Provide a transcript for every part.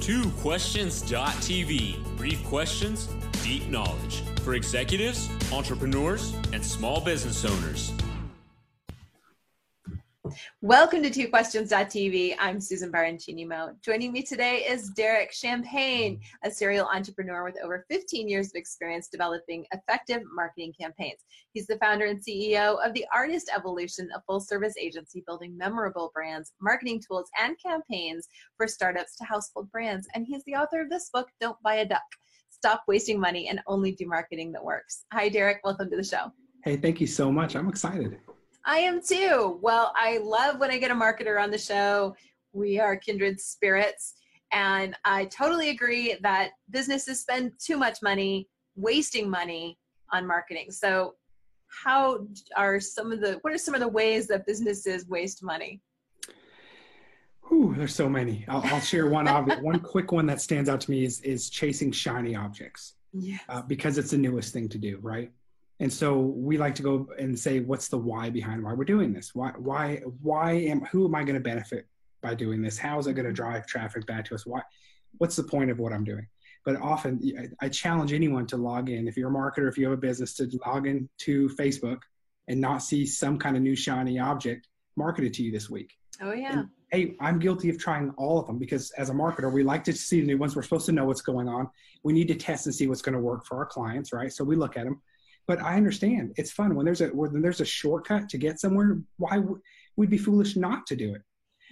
TwoQuestions.tv. Brief questions, deep knowledge for executives, entrepreneurs, and small business owners. Welcome to TwoQuestions.tv. I'm Susan Baroncini-Moe. Joining me today is Derek Champagne, a serial entrepreneur with over 15 years of experience developing effective marketing campaigns. He's the founder and CEO of The Artist Evolution, a full service agency building memorable brands, marketing tools, and campaigns for startups to household brands. And he's the author of this book, Don't Buy a Duck Stop Wasting Money and Only Do Marketing That Works. Hi, Derek. Welcome to the show. Hey, thank you so much. I'm excited. I am too. Well, I love when I get a marketer on the show. We are kindred spirits. And I totally agree that businesses spend too much money, wasting money on marketing. So, how are some of the what are some of the ways that businesses waste money? Ooh, there's so many. I'll, I'll share one obvious, one quick one that stands out to me is is chasing shiny objects. Yes. Uh, because it's the newest thing to do, right? And so we like to go and say, what's the why behind why we're doing this? Why, why, why am, who am I going to benefit by doing this? How is it going to drive traffic back to us? Why, what's the point of what I'm doing? But often I challenge anyone to log in. If you're a marketer, if you have a business to log in to Facebook and not see some kind of new shiny object marketed to you this week. Oh yeah. And, hey, I'm guilty of trying all of them because as a marketer, we like to see the new ones. We're supposed to know what's going on. We need to test and see what's going to work for our clients, right? So we look at them but I understand it's fun when there's a when there's a shortcut to get somewhere. Why would we'd be foolish not to do it?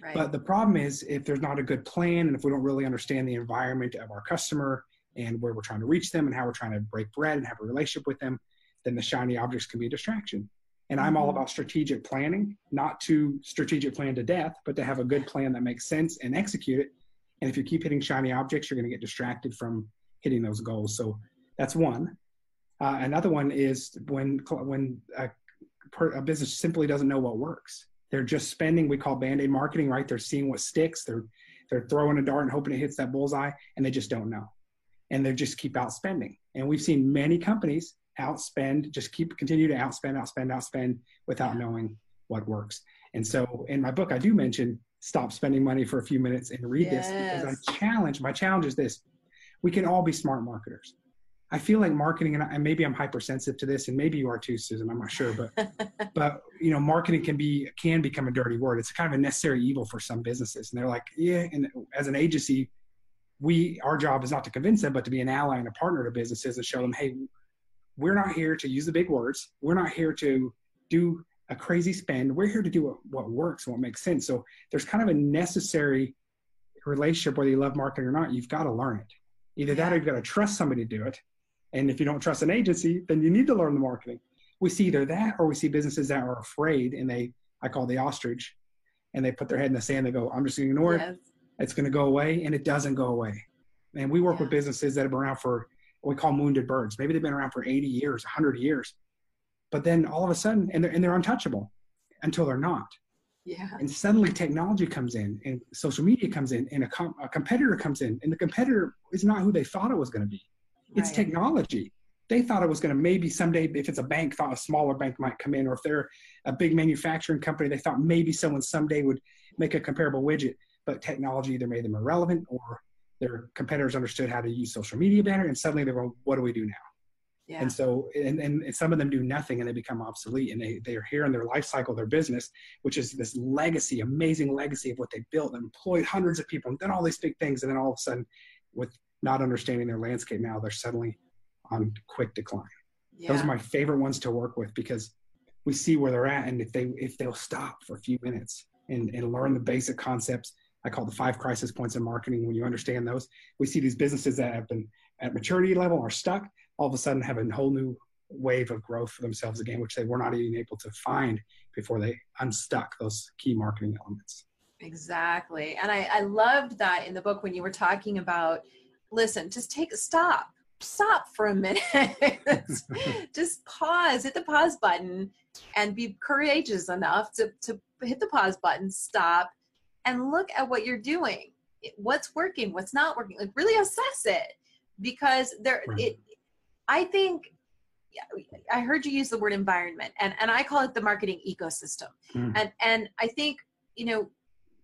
Right. But the problem is if there's not a good plan and if we don't really understand the environment of our customer and where we're trying to reach them and how we're trying to break bread and have a relationship with them, then the shiny objects can be a distraction. And I'm all mm-hmm. about strategic planning, not to strategic plan to death, but to have a good plan that makes sense and execute it. And if you keep hitting shiny objects, you're going to get distracted from hitting those goals. So that's one. Uh, another one is when when a, a, business simply doesn't know what works. They're just spending. We call band-aid marketing, right? They're seeing what sticks. They're they're throwing a dart and hoping it hits that bullseye, and they just don't know, and they just keep outspending. And we've seen many companies outspend, just keep continue to outspend, outspend, outspend without knowing what works. And so, in my book, I do mention stop spending money for a few minutes and read yes. this because I challenge. My challenge is this: we can all be smart marketers I feel like marketing, and, and maybe I'm hypersensitive to this, and maybe you are too, Susan. I'm not sure, but but you know, marketing can be can become a dirty word. It's kind of a necessary evil for some businesses, and they're like, yeah. And as an agency, we our job is not to convince them, but to be an ally and a partner to businesses and show them, hey, we're not here to use the big words. We're not here to do a crazy spend. We're here to do what, what works, what makes sense. So there's kind of a necessary relationship, whether you love marketing or not. You've got to learn it. Either that, or you've got to trust somebody to do it and if you don't trust an agency, then you need to learn the marketing. We see either that or we see businesses that are afraid and they, I call the ostrich, and they put their head in the sand. They go, I'm just going to ignore yes. it. It's going to go away. And it doesn't go away. And we work yeah. with businesses that have been around for what we call wounded birds. Maybe they've been around for 80 years, 100 years. But then all of a sudden, and they're, and they're untouchable until they're not. Yeah. And suddenly technology comes in and social media comes in and a, com- a competitor comes in and the competitor is not who they thought it was going to be. It's right. technology. They thought it was going to maybe someday, if it's a bank, thought a smaller bank might come in, or if they're a big manufacturing company, they thought maybe someone someday would make a comparable widget. But technology either made them irrelevant or their competitors understood how to use social media better, and suddenly they're going, "What do we do now?" Yeah. And so, and, and some of them do nothing and they become obsolete and they, they are here in their life cycle, their business, which is this legacy, amazing legacy of what they built and employed hundreds of people and done all these big things. And then all of a sudden, with not understanding their landscape now, they're suddenly on quick decline. Yeah. Those are my favorite ones to work with because we see where they're at, and if they if they'll stop for a few minutes and, and learn the basic concepts, I call the five crisis points in marketing. When you understand those, we see these businesses that have been at maturity level are stuck, all of a sudden have a whole new wave of growth for themselves again, which they were not even able to find before they unstuck those key marketing elements. Exactly. And I, I loved that in the book when you were talking about listen, just take a stop. Stop for a minute. just pause, hit the pause button, and be courageous enough to, to hit the pause button, stop, and look at what you're doing. What's working, what's not working. Like really assess it. Because there right. it I think I heard you use the word environment and, and I call it the marketing ecosystem. Mm. And and I think, you know,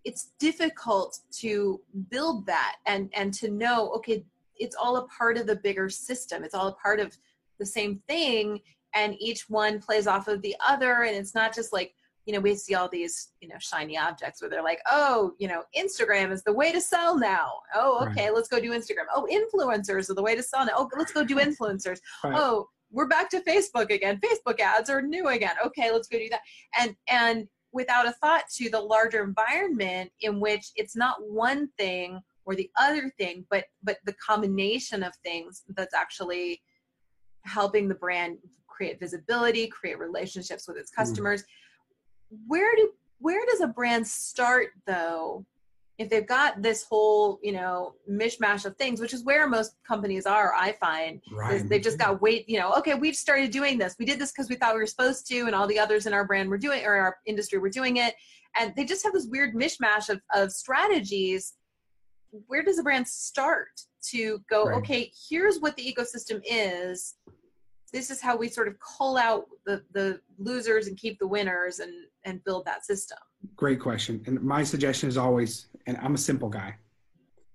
it's difficult to build that and and to know okay it's all a part of the bigger system. It's all a part of the same thing and each one plays off of the other. And it's not just like you know we see all these you know shiny objects where they're like oh you know instagram is the way to sell now. Oh okay right. let's go do instagram. Oh influencers are the way to sell now. Oh let's go do influencers. Right. oh we're back to facebook again. Facebook ads are new again. Okay let's go do that. And and without a thought to the larger environment in which it's not one thing or the other thing but but the combination of things that's actually helping the brand create visibility create relationships with its mm. customers mm. where do where does a brand start though if they've got this whole you know mishmash of things which is where most companies are i find right. they've just got wait you know okay we've started doing this we did this because we thought we were supposed to and all the others in our brand were doing or our industry were doing it and they just have this weird mishmash of, of strategies where does a brand start to go right. okay here's what the ecosystem is this is how we sort of cull out the the losers and keep the winners and and build that system. Great question. And my suggestion is always and i'm a simple guy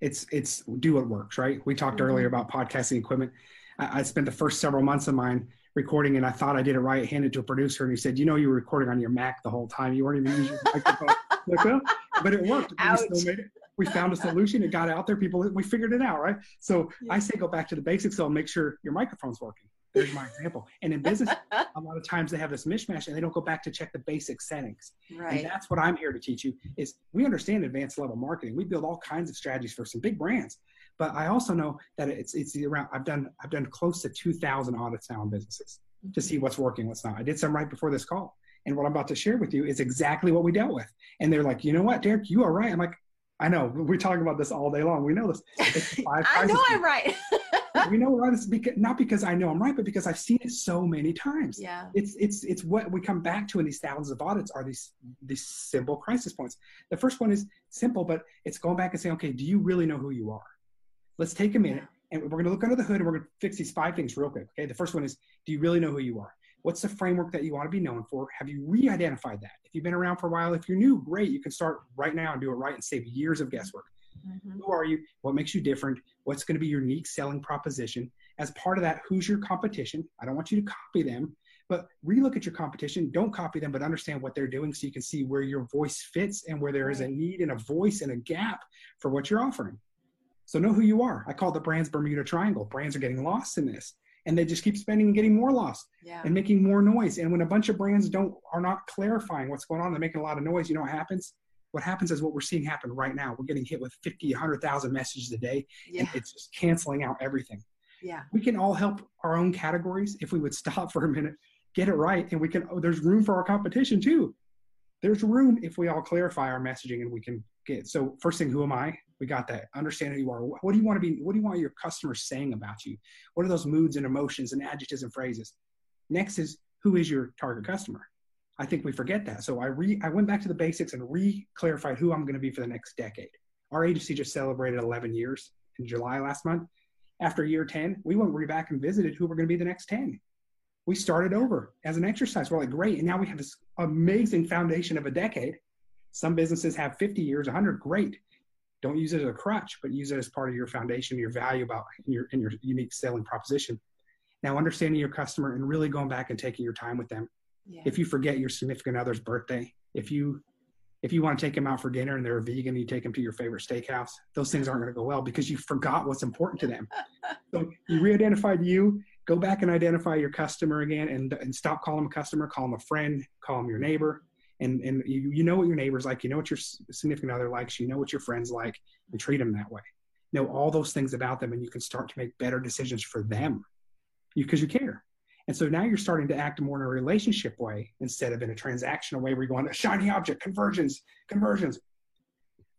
it's it's do what works right? We talked mm-hmm. earlier about podcasting equipment. I, I, spent the first several months of mine recording and i thought i did it right handed to a producer and he said you know you were recording on your mac the whole time. You weren't even using the microphone. Like, but it worked. We it. We found a solution. It got out there. People we figured it out right? So yeah. i say go back to the basics so make sure your microphone's working there's my example. And in business, a lot of times they have this mishmash and they don't go back to check the basic settings. Right. And that's what I'm here to teach you is we understand advanced level marketing. We build all kinds of strategies for some big brands. But I also know that it's it's around I've done I've done close to 2,000 audits now in businesses to see mm-hmm. what's working, what's not. I did some right before this call. And what I'm about to share with you is exactly what we dealt with. And they're like, you know what, Derek, you are right. I'm like, I know we're talking about this all day long. We know this. I know I'm right. we know right is because not because I know I'm right, but because I've seen it so many times. Yeah. It's it's it's what we come back to in these thousands of audits are these these simple crisis points. The first one is simple, but it's going back and saying, okay, do you really know who you are? Let's take a minute and we're going to look under the hood and we're going to fix these five things real quick. Okay. The first one is, do you really know who you are? What's the framework that you want to be known for? Have you re-identified that? If you've been around for a while, if you're new, great. You can start right now and do it right and save years of guesswork. Mm-hmm. Who are you? What makes you different? What's going to be your unique selling proposition? As part of that, who's your competition? I don't want you to copy them, but relook at your competition. Don't copy them, but understand what they're doing so you can see where your voice fits and where there is a need and a voice and a gap for what you're offering. So know who you are. I call the brands Bermuda Triangle. Brands are getting lost in this and they just keep spending and getting more lost yeah. and making more noise. And when a bunch of brands don't are not clarifying what's going on, they're making a lot of noise. You know what happens? What happens is what we're seeing happen right now. We're getting hit with 50, 100,000 messages a day, yeah. and it's just canceling out everything. Yeah. We can all help our own categories if we would stop for a minute, get it right, and we can. Oh, there's room for our competition too. There's room if we all clarify our messaging and we can get. So first thing, who am I? We got that. Understand who you are. What do you want to be? What do you want your customers saying about you? What are those moods and emotions and adjectives and phrases? Next is who is your target customer? I think we forget that. So I re I went back to the basics and re-clarified who I'm going to be for the next decade. Our agency just celebrated 11 years in July last month. After year 10, we went back and visited who we're going to be the next 10. We started over as an exercise. We're like, great. And now we have this amazing foundation of a decade. Some businesses have 50 years, 100. Great. Don't use it as a crutch, but use it as part of your foundation, your value about in your, in your unique selling proposition. Now, understanding your customer and really going back and taking your time with them yeah. If you forget your significant other's birthday, if you if you want to take them out for dinner and they're a vegan, you take them to your favorite steakhouse. Those things aren't going to go well because you forgot what's important to them. so you re-identified you. Go back and identify your customer again, and and stop calling them a customer. Call them a friend. Call them your neighbor. And and you you know what your neighbor's like. You know what your significant other likes. You know what your friends like, and treat them that way. Know all those things about them, and you can start to make better decisions for them, because you, you care. And so now you're starting to act more in a relationship way instead of in a transactional way where you're going a shiny object, conversions, conversions.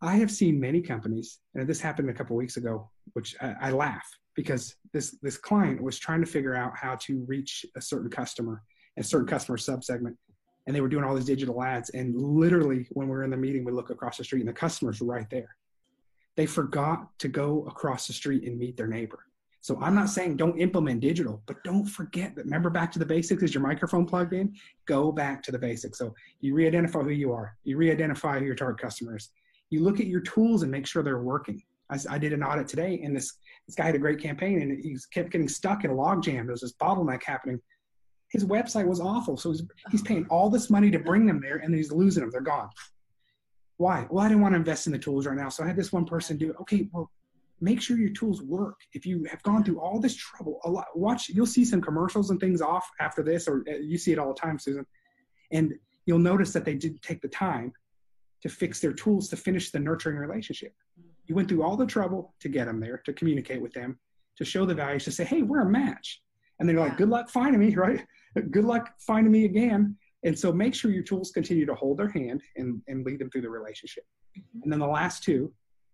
I have seen many companies, and this happened a couple weeks ago, which I, I, laugh because this this client was trying to figure out how to reach a certain customer, a certain customer subsegment, and they were doing all these digital ads. And literally, when we are in the meeting, we look across the street, and the customer's were right there. They forgot to go across the street and meet their neighbor. So I'm not saying don't implement digital, but don't forget that. Remember back to the basics. Is your microphone plugged in? Go back to the basics. So you re-identify who you are. You re-identify who your target customers. You look at your tools and make sure they're working. I, did an audit today, and this this guy had a great campaign, and he kept getting stuck in a log jam. There was this bottleneck happening. His website was awful, so he's, he's paying all this money to bring them there, and he's losing them. They're gone. Why? Well, I didn't want to invest in the tools right now, so I had this one person do. Okay, well, make sure your tools work. If you have gone through all this trouble, a lot, watch. You'll see some commercials and things off after this, or uh, you see it all the time, Susan. And you'll notice that they didn't take the time to fix their tools to finish the nurturing relationship. You went through all the trouble to get them there, to communicate with them, to show the values, to say, hey, we're a match. And they're like, good luck finding me, right? Good luck finding me again. And so make sure your tools continue to hold their hand and, and lead them through the relationship. Mm-hmm. And then the last two,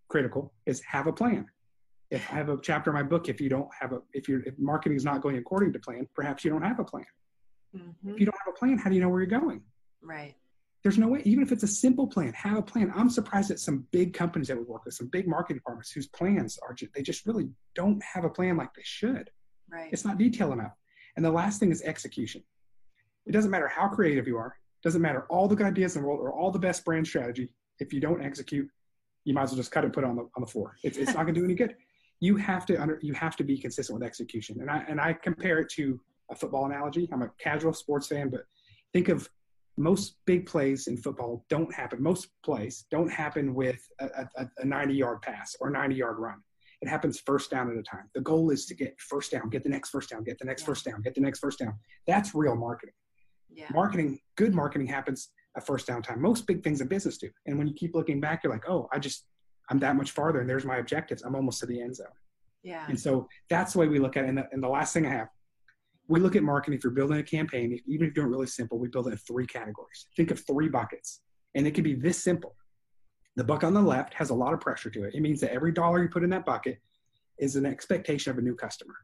critical, is have a plan. If I have a chapter in my book, if you don't have a, if your if marketing is not going according to plan, perhaps you don't have a plan. Mm-hmm. If you don't have a plan, how do you know where you're going? Right. There's no way, even if it's a simple plan, have a plan. I'm surprised at some big companies that we work with, some big marketing departments whose plans are just, they just really don't have a plan like they should. Right. It's not detailed enough. And the last thing is execution. It doesn't matter how creative you are. It doesn't matter all the good ideas in the world or all the best brand strategy. If you don't execute, you might as well just cut it, and put it on the on the floor. It's, it's not going to do any good. You have to under, you have to be consistent with execution. And I and I compare it to a football analogy. I'm a casual sports fan, but think of most big plays in football don't happen. Most plays don't happen with a, a, a 90 yard pass or 90 yard run. It happens first down at a time. The goal is to get first down, get the next first down, get the next yeah. first down, get the next first down. That's real marketing. Yeah. Marketing, good marketing happens a first down time. Most big things in business do. And when you keep looking back, you're like, oh, I just, I'm that much farther and there's my objectives. I'm almost to the end zone. Yeah. And so that's the way we look at it. And the, and the last thing I have, we look at marketing. If you're building a campaign, even if you're doing it really simple, we build it in three categories. Think of three buckets, and it can be this simple. The bucket on the left has a lot of pressure to it. It means that every dollar you put in that bucket is an expectation of a new customer.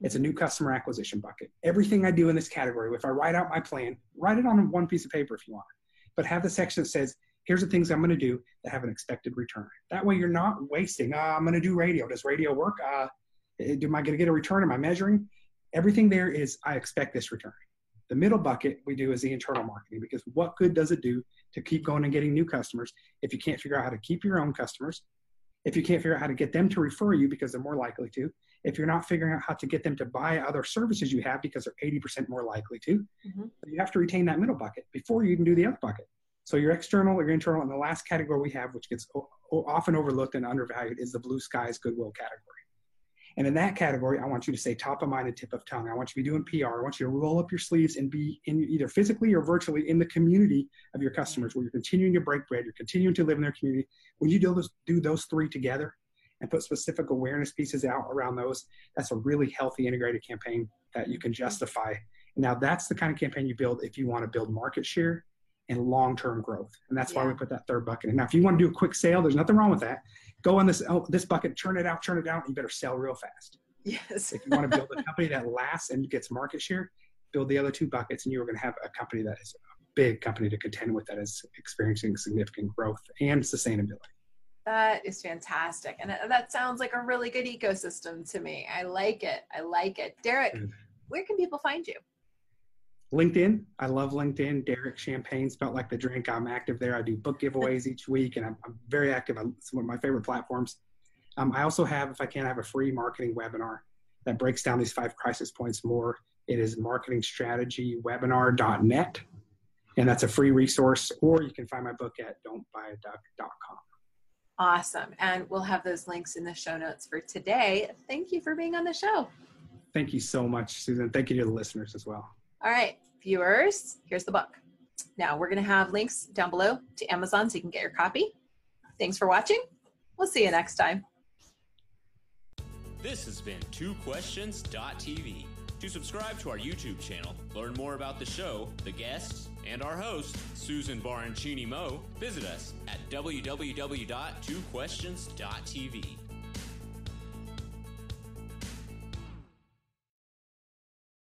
It's a new customer acquisition bucket. Everything I do in this category, if I write out my plan, write it on one piece of paper if you want, but have the section that says, here's the things I'm going to do that have an expected return. That way you're not wasting, uh, I'm going to do radio. Does radio work? Uh, am I going to get a return? Am I measuring? Everything there is, I expect this return. The middle bucket we do is the internal marketing because what good does it do to keep going and getting new customers if you can't figure out how to keep your own customers? If you can't figure out how to get them to refer you because they're more likely to, if you're not figuring out how to get them to buy other services you have because they're 80% more likely to, mm-hmm. you have to retain that middle bucket before you can do the other bucket. So your external your internal, and the last category we have, which gets often overlooked and undervalued, is the blue skies goodwill category. And in that category, I want you to say top of mind and tip of tongue. I want you to be doing PR. I want you to roll up your sleeves and be in either physically or virtually in the community of your customers where you're continuing to break bread, you're continuing to live in their community. When you do those, do those three together and put specific awareness pieces out around those, that's a really healthy integrated campaign that you can justify. Now, that's the kind of campaign you build if you want to build market share and long-term growth. And that's yeah. why we put that third bucket in. Now, if you want to do a quick sale, there's nothing wrong with that go on this oh, this bucket, turn it out, turn it out. You better sell real fast. Yes. if you want to build a company that lasts and gets market share, build the other two buckets, and you're going to have a company that is a big company to contend with that is experiencing significant growth and sustainability. That is fantastic. And that sounds like a really good ecosystem to me. I like it. I like it. Derek, mm-hmm. where can people find you? LinkedIn. I love LinkedIn. Derek Champagne, spelled like the drink. I'm active there. I do book giveaways each week, and I'm, I'm very active. It's one of my favorite platforms. Um, I also have, if I can, I have a free marketing webinar that breaks down these five crisis points more. It is marketingstrategywebinar.net, and that's a free resource. Or you can find my book at don'tbuyaduck.com. Awesome. And we'll have those links in the show notes for today. Thank you for being on the show. Thank you so much, Susan. Thank you to the listeners as well. All right, viewers, here's the book. Now we're going to have links down below to Amazon so you can get your copy. Thanks for watching. We'll see you next time. This has been TwoQuestions.tv. To subscribe to our YouTube channel, learn more about the show, the guests, and our host, Susan Baroncini Moe, visit us at www.twoquestions.tv.